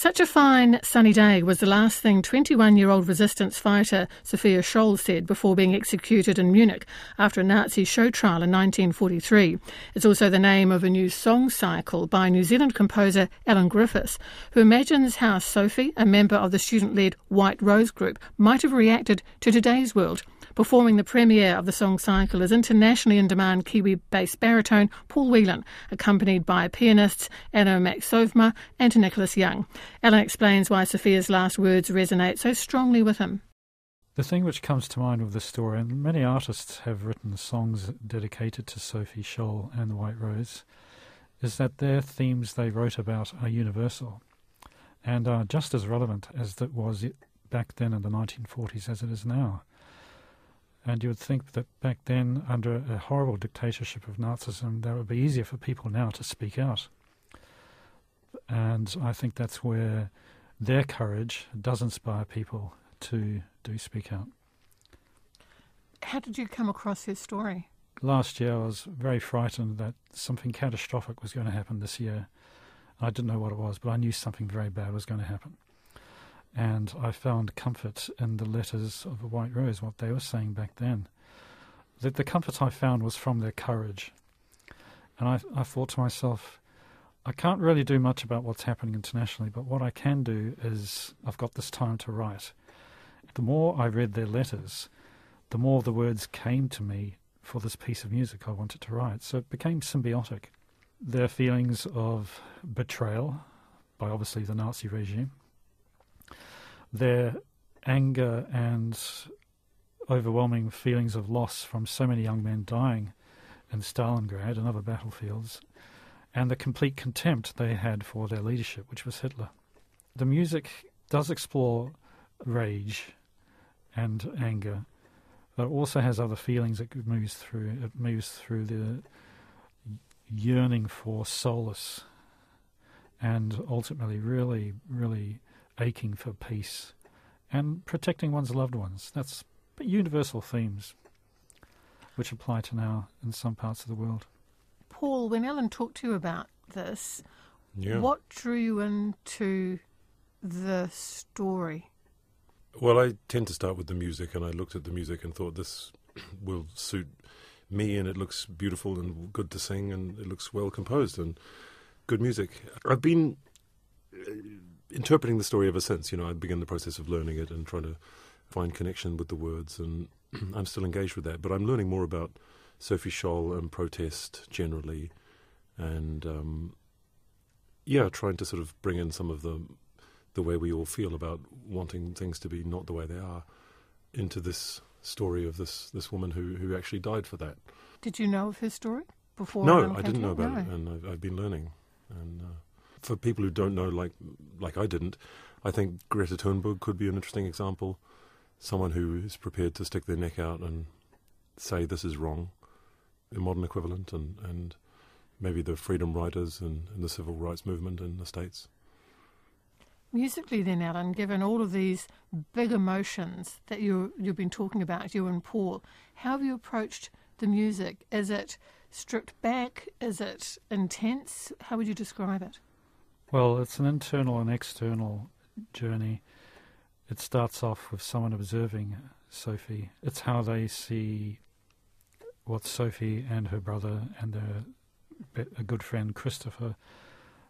Such a fine sunny day was the last thing 21 year old resistance fighter Sophia Scholl said before being executed in Munich after a Nazi show trial in 1943. It's also the name of a new song cycle by New Zealand composer Alan Griffiths, who imagines how Sophie, a member of the student led White Rose group, might have reacted to today's world. Performing the premiere of the song cycle is internationally in demand Kiwi bass baritone Paul Whelan, accompanied by pianists Anna Maksymova and Nicholas Young. Alan explains why Sophia's last words resonate so strongly with him. The thing which comes to mind with this story, and many artists have written songs dedicated to Sophie Scholl and the White Rose, is that their themes they wrote about are universal and are just as relevant as it was back then in the 1940s as it is now. And you would think that back then, under a horrible dictatorship of Nazism, that would be easier for people now to speak out. And I think that's where their courage does inspire people to do speak out. How did you come across his story? Last year, I was very frightened that something catastrophic was going to happen this year. I didn't know what it was, but I knew something very bad was going to happen. And I found comfort in the letters of the White Rose, what they were saying back then. That the comfort I found was from their courage. And I, I thought to myself, I can't really do much about what's happening internationally, but what I can do is I've got this time to write. The more I read their letters, the more the words came to me for this piece of music I wanted to write. So it became symbiotic. Their feelings of betrayal by obviously the Nazi regime, their anger and overwhelming feelings of loss from so many young men dying in Stalingrad and other battlefields, and the complete contempt they had for their leadership, which was Hitler. The music does explore rage and anger, but it also has other feelings it moves through. It moves through the yearning for solace and ultimately really, really aching for peace and protecting one's loved ones. That's universal themes which apply to now in some parts of the world. Paul, when Alan talked to you about this, yeah. what drew you into the story? Well, I tend to start with the music, and I looked at the music and thought this will suit me, and it looks beautiful and good to sing, and it looks well composed and good music. I've been interpreting the story ever since. You know, I began the process of learning it and trying to find connection with the words, and I'm still engaged with that. But I'm learning more about Sophie Scholl and protest generally, and um, yeah, trying to sort of bring in some of the the way we all feel about wanting things to be not the way they are into this story of this this woman who who actually died for that. Did you know of her story before? No, I didn't know about no. it, and I've, I've, been learning. And uh, for people who don't know, like like I didn't, I think Greta Thunberg could be an interesting example. Someone who is prepared to stick their neck out and say this is wrong, a modern equivalent, and and maybe the freedom writers and, and the civil rights movement in the states. Musically, then, Alan, given all of these big emotions that you you've been talking about, you and Paul, how have you approached the music? Is it stripped back? Is it intense? How would you describe it? Well, it's an internal and external journey. It starts off with someone observing Sophie. It's how they see what Sophie and her brother and their a good friend Christopher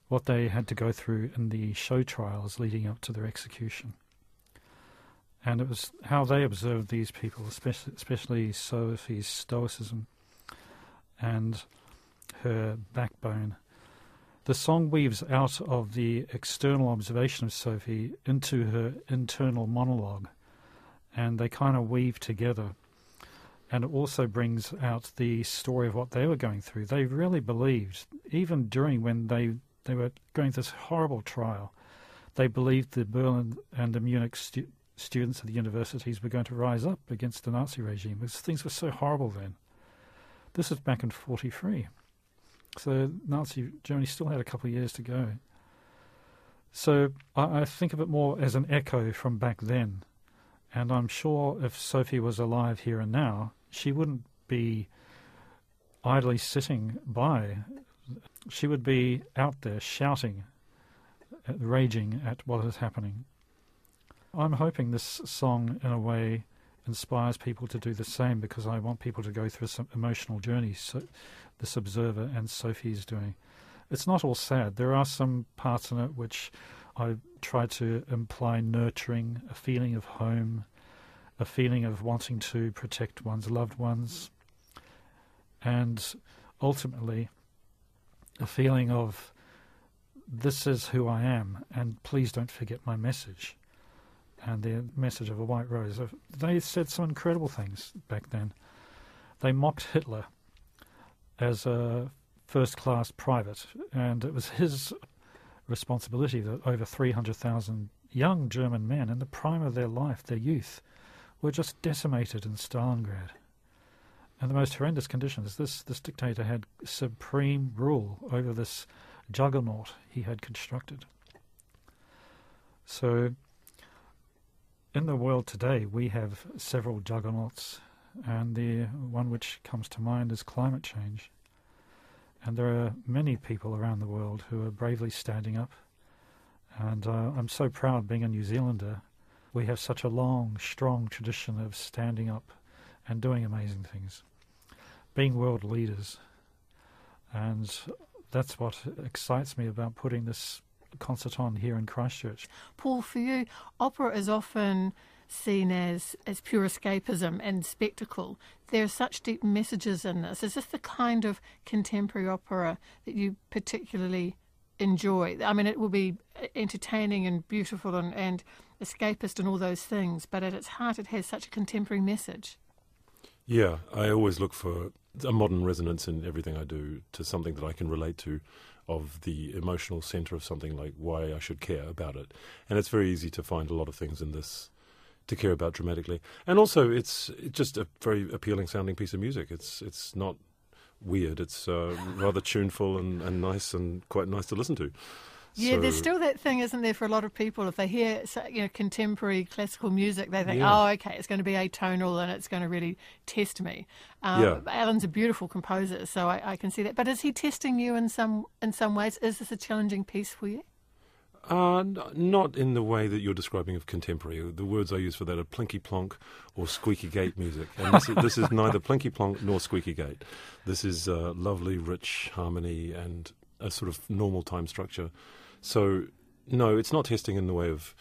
what they had to go through in the show trials leading up to their execution. And it was how they observed these people, especially, especially Sophie's stoicism and her backbone. The song weaves out of the external observation of Sophie into her internal monologue, and they kind of weave together. And it also brings out the story of what they were going through. They really believed, even during when they they were going through this horrible trial. They believed the Berlin and the Munich stu- students of the universities were going to rise up against the Nazi regime because things were so horrible then. This is back in 43. So Nazi Germany still had a couple of years to go. So I, I think of it more as an echo from back then. And I'm sure if Sophie was alive here and now, she wouldn't be idly sitting by she would be out there shouting uh, raging at what is happening. I'm hoping this song, in a way, inspires people to do the same because I want people to go through some emotional journeys. So this observer and Sophie is doing. It's not all sad. There are some parts in it which I try to imply nurturing, a feeling of home, a feeling of wanting to protect one's loved ones, and ultimately a feeling of this is who I am, and please don't forget my message. And the message of a white rose. They said some incredible things back then. They mocked Hitler as a first class private, and it was his responsibility that over 300,000 young German men in the prime of their life, their youth, were just decimated in Stalingrad. And the most horrendous conditions. This, this dictator had supreme rule over this juggernaut he had constructed. So, in the world today, we have several juggernauts, and the one which comes to mind is climate change. And there are many people around the world who are bravely standing up. And uh, I'm so proud being a New Zealander. We have such a long, strong tradition of standing up and doing amazing things, being world leaders. And that's what excites me about putting this concert on here in Christchurch. Paul, for you, opera is often seen as, as pure escapism and spectacle. There are such deep messages in this. Is this the kind of contemporary opera that you particularly enjoy? I mean, it will be uh, entertaining and beautiful and, and escapist and all those things, but at its heart, it has such a contemporary message. Yeah, I always look for a modern resonance in everything I do to something that I can relate to of the emotional center of something like why I should care about it. And it's very easy to find a lot of things in this to care about dramatically. And also, it's, it's just a very appealing sounding piece of music. It's it's not weird. It's uh, rather tuneful and, and nice and quite nice to listen to. Yeah, so, there's still that thing, isn't there, for a lot of people? If they hear you know contemporary classical music, they think, yeah. "Oh, okay, it's going to be atonal and it's going to really test me." Um, yeah. Alan's a beautiful composer, so I, I, can see that. But is he testing you in some in some ways? Is this a challenging piece for you? Uh, not in the way that you're describing of contemporary. The words I use for that are plinky plonk or squeaky gate music. And this is, this is neither plinky plonk nor squeaky gate. This is uh, lovely, rich harmony and a sort of normal time structure. So, no, it's not testing in the way of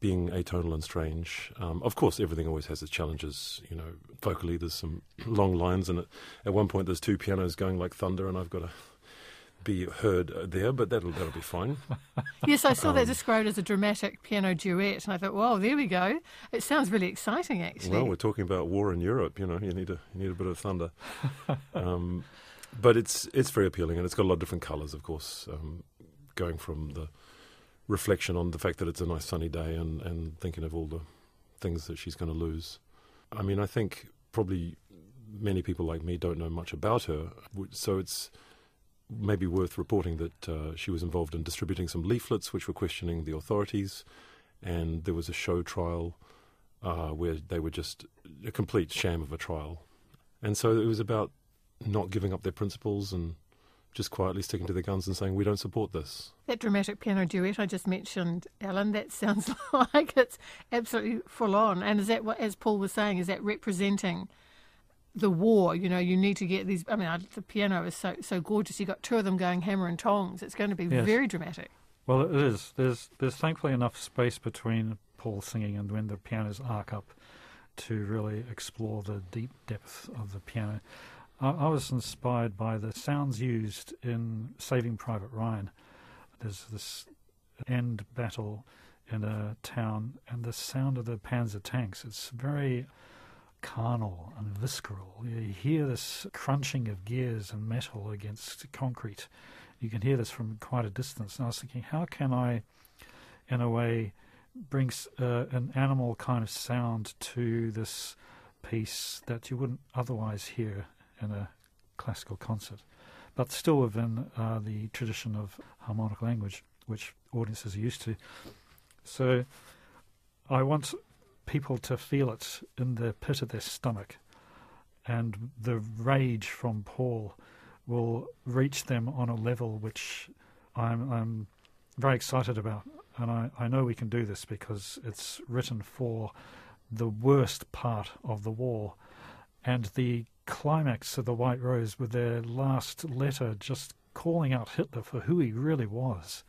being atonal and strange. Um, of course, everything always has its challenges. You know, vocally, there's some long lines, and at one point, there's two pianos going like thunder, and I've got to be heard there, but that'll that'll be fine. yes, I saw um, that described as a dramatic piano duet, and I thought, "Wow, there we go! It sounds really exciting, actually." Well, we're talking about war in Europe. You know, you need a you need a bit of thunder. um, but it's it's very appealing, and it's got a lot of different colours, of course, um, going from the reflection on the fact that it's a nice sunny day, and and thinking of all the things that she's going to lose. I mean, I think probably many people like me don't know much about her, so it's maybe worth reporting that uh, she was involved in distributing some leaflets which were questioning the authorities, and there was a show trial uh, where they were just a complete sham of a trial. And so it was about not giving up their principles and just quietly sticking to their guns and saying, we don't support this. That dramatic piano duet I just mentioned, Alan, that sounds like it's absolutely full on. And is that what, as Paul was saying, is that representing the war. You know, you need to get these. I mean, the piano is so so gorgeous. You've got two of them going hammer and tongs. It's going to be yes. very dramatic. Well, it is. There's there's thankfully enough space between Paul singing and when the pianos arc up to really explore the deep depth of the piano. I, I was inspired by the sounds used in Saving Private Ryan. There's this end battle in a town, and the sound of the Panzer tanks. It's very carnal and visceral. You hear this crunching of gears and metal against concrete. You can hear this from quite a distance. And I was thinking, how can I, in a way, bring uh, an animal kind of sound to this piece that you wouldn't otherwise hear in a classical concert, but still within uh, the tradition of harmonic language, which audiences are used to. So I want people to feel it in the pit of their stomach. And the rage from Paul will reach them on a level which I'm, I'm very excited about. And I, I know we can do this because it's written for the worst part of the war. And the climax of The White Rose with their last letter just calling out Hitler for who he really was.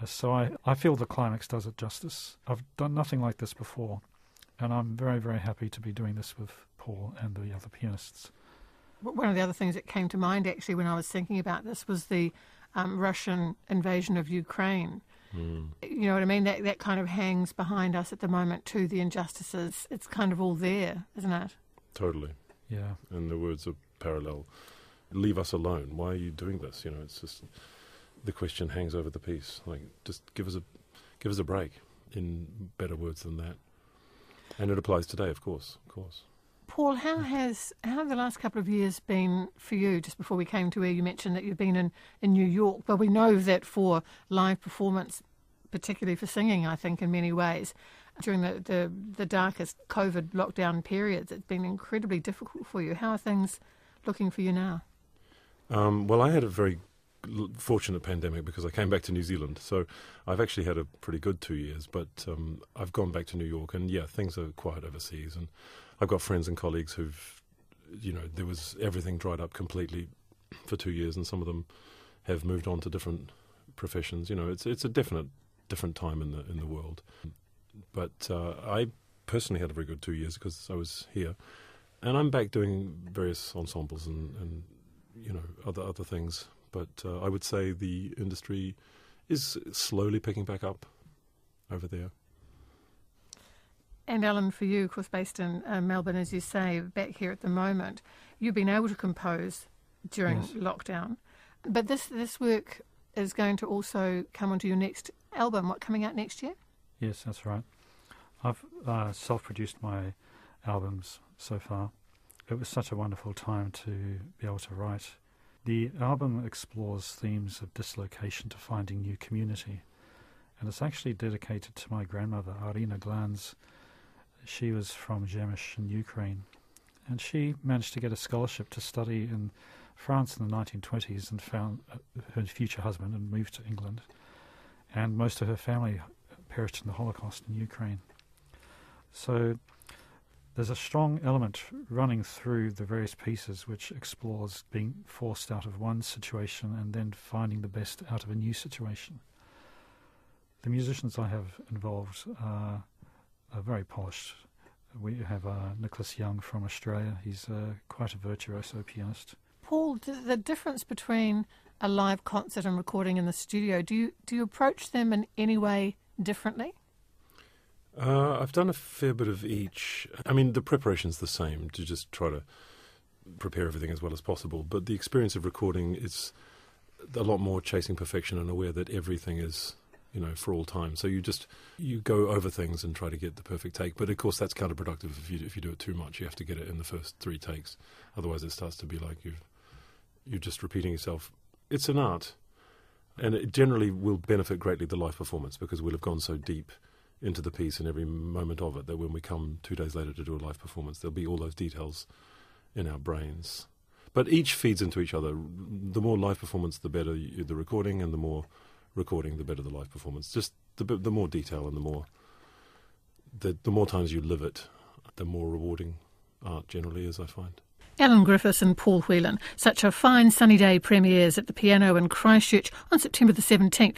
Uh, so I, I feel the climax does it justice. I've done nothing like this before, and I'm very, very happy to be doing this with Paul and the other pianists. One of the other things that came to mind actually when I was thinking about this was the um, Russian invasion of Ukraine. Mm. You know what I mean? That that kind of hangs behind us at the moment too. The injustices, it's kind of all there, isn't it? Totally. Yeah. And the words are parallel. Leave us alone. Why are you doing this? You know, it's just the question hangs over the piece. Like, just give us a give us a break. In better words than that, and it applies today, of course, of course. Paul, how has how have the last couple of years been for you? Just before we came to where you mentioned that you've been in, in New York, but we know that for live performance, particularly for singing, I think in many ways, during the, the, the darkest COVID lockdown periods, it's been incredibly difficult for you. How are things looking for you now? Um, well, I had a very fortunate pandemic because I came back to New Zealand. So I've actually had a pretty good two years, but um, I've gone back to New York, and yeah, things are quiet overseas. And I've got friends and colleagues who've, you know, there was everything dried up completely for two years, and some of them have moved on to different professions. You know, it's it's a definite different time in the in the world. But uh, I personally had a very good two years because I was here, and I'm back doing various ensembles and, and you know other other things. But uh, I would say the industry is slowly picking back up over there. And Alan, for you, of course, based in uh, Melbourne, as you say, back here at the moment, you've been able to compose during yes. lockdown. But this this work is going to also come onto your next album. What coming out next year? Yes, that's right. I've uh, self-produced my albums so far. It was such a wonderful time to be able to write. The album explores themes of dislocation to finding new community, and it's actually dedicated to my grandmother, Arina Glanz. she was from Zhemysh in Ukraine, and she managed to get a scholarship to study in France in the 1920s and found uh, her future husband and moved to England. And most of her family perished in the Holocaust in Ukraine. So there's a strong element running through the various pieces which explores being forced out of one situation and then finding the best out of a new situation. The musicians I have involved are are very polished. We have uh, Nicholas Young from Australia. He's uh, quite a virtuoso pianist. Paul, the difference between a live concert and recording in the studio, do you do you approach them in any way differently? Uh, I've done a fair bit of each. I mean, the preparation's the same to just try to prepare everything as well as possible. But the experience of recording is a lot more chasing perfection and aware that everything is you know, for all time. So you just you go over things and try to get the perfect take. But of course, that's counterproductive if you if you do it too much. You have to get it in the first three takes. Otherwise, it starts to be like you you're just repeating yourself. It's an art, and it generally will benefit greatly the live performance because we'll have gone so deep into the piece and every moment of it that when we come two days later to do a live performance, there'll be all those details in our brains. But each feeds into each other. The more live performance, the better the recording, and the more recording, the better the live performance. Just the the more detail and the more the the more times you live it, the more rewarding art generally is. I find. Alan Griffiths and Paul Whelan. Such a fine sunny day premieres at the piano in Christchurch on September the 17th.